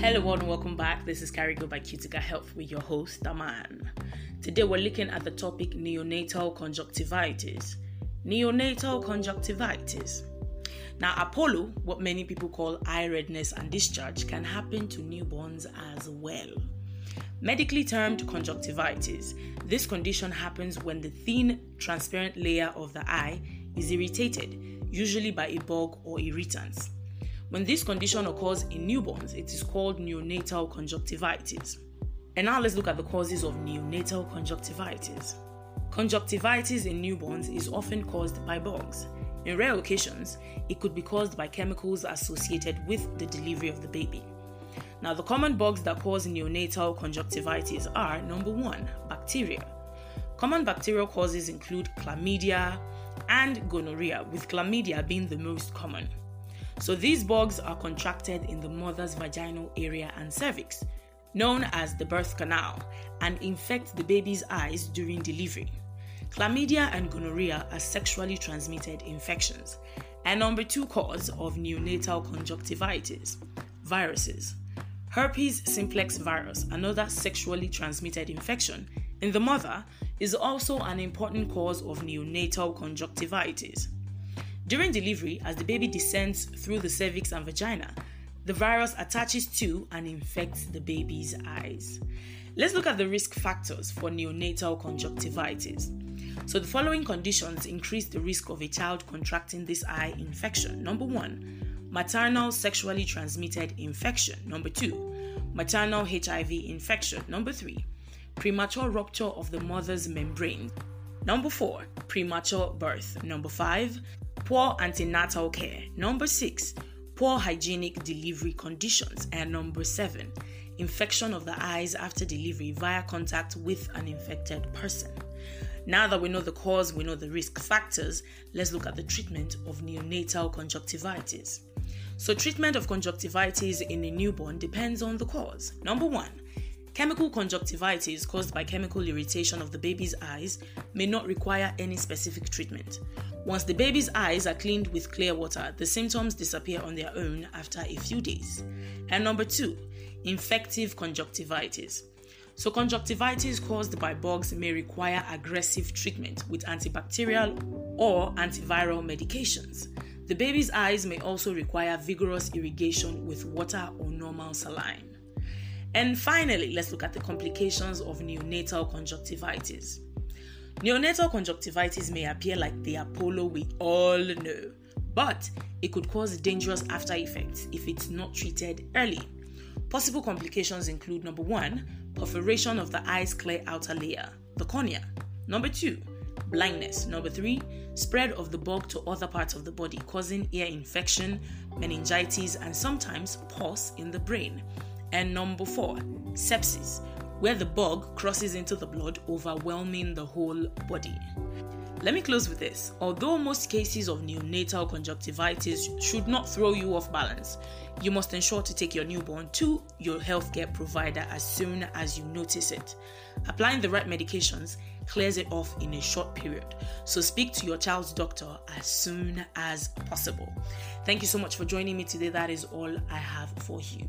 Hello and welcome back. This is Carigo by Cutica Health with your host, Aman. Today we're looking at the topic neonatal conjunctivitis. Neonatal conjunctivitis. Now, Apollo, what many people call eye redness and discharge, can happen to newborns as well. Medically termed conjunctivitis, this condition happens when the thin, transparent layer of the eye is irritated, usually by a bug or irritants. When this condition occurs in newborns, it is called neonatal conjunctivitis. And now let's look at the causes of neonatal conjunctivitis. Conjunctivitis in newborns is often caused by bugs. In rare occasions, it could be caused by chemicals associated with the delivery of the baby. Now, the common bugs that cause neonatal conjunctivitis are number one, bacteria. Common bacterial causes include chlamydia and gonorrhea, with chlamydia being the most common. So these bugs are contracted in the mother's vaginal area and cervix, known as the birth canal, and infect the baby's eyes during delivery. Chlamydia and gonorrhea are sexually transmitted infections. And number two cause of neonatal conjunctivitis viruses. Herpes simplex virus, another sexually transmitted infection in the mother, is also an important cause of neonatal conjunctivitis. During delivery, as the baby descends through the cervix and vagina, the virus attaches to and infects the baby's eyes. Let's look at the risk factors for neonatal conjunctivitis. So, the following conditions increase the risk of a child contracting this eye infection. Number one, maternal sexually transmitted infection. Number two, maternal HIV infection. Number three, premature rupture of the mother's membrane. Number four, premature birth. Number five, poor antenatal care. Number six, poor hygienic delivery conditions. And number seven, infection of the eyes after delivery via contact with an infected person. Now that we know the cause, we know the risk factors, let's look at the treatment of neonatal conjunctivitis. So, treatment of conjunctivitis in a newborn depends on the cause. Number one, Chemical conjunctivitis caused by chemical irritation of the baby's eyes may not require any specific treatment. Once the baby's eyes are cleaned with clear water, the symptoms disappear on their own after a few days. And number two, infective conjunctivitis. So, conjunctivitis caused by bugs may require aggressive treatment with antibacterial or antiviral medications. The baby's eyes may also require vigorous irrigation with water or normal saline. And finally, let's look at the complications of neonatal conjunctivitis. Neonatal conjunctivitis may appear like the Apollo we all know, but it could cause dangerous after effects if it's not treated early. Possible complications include number one, perforation of the eye's clear outer layer, the cornea. Number two, blindness. Number three, spread of the bug to other parts of the body, causing ear infection, meningitis, and sometimes pus in the brain. And number four, sepsis, where the bug crosses into the blood, overwhelming the whole body. Let me close with this. Although most cases of neonatal conjunctivitis should not throw you off balance, you must ensure to take your newborn to your healthcare provider as soon as you notice it. Applying the right medications clears it off in a short period. So speak to your child's doctor as soon as possible. Thank you so much for joining me today. That is all I have for you.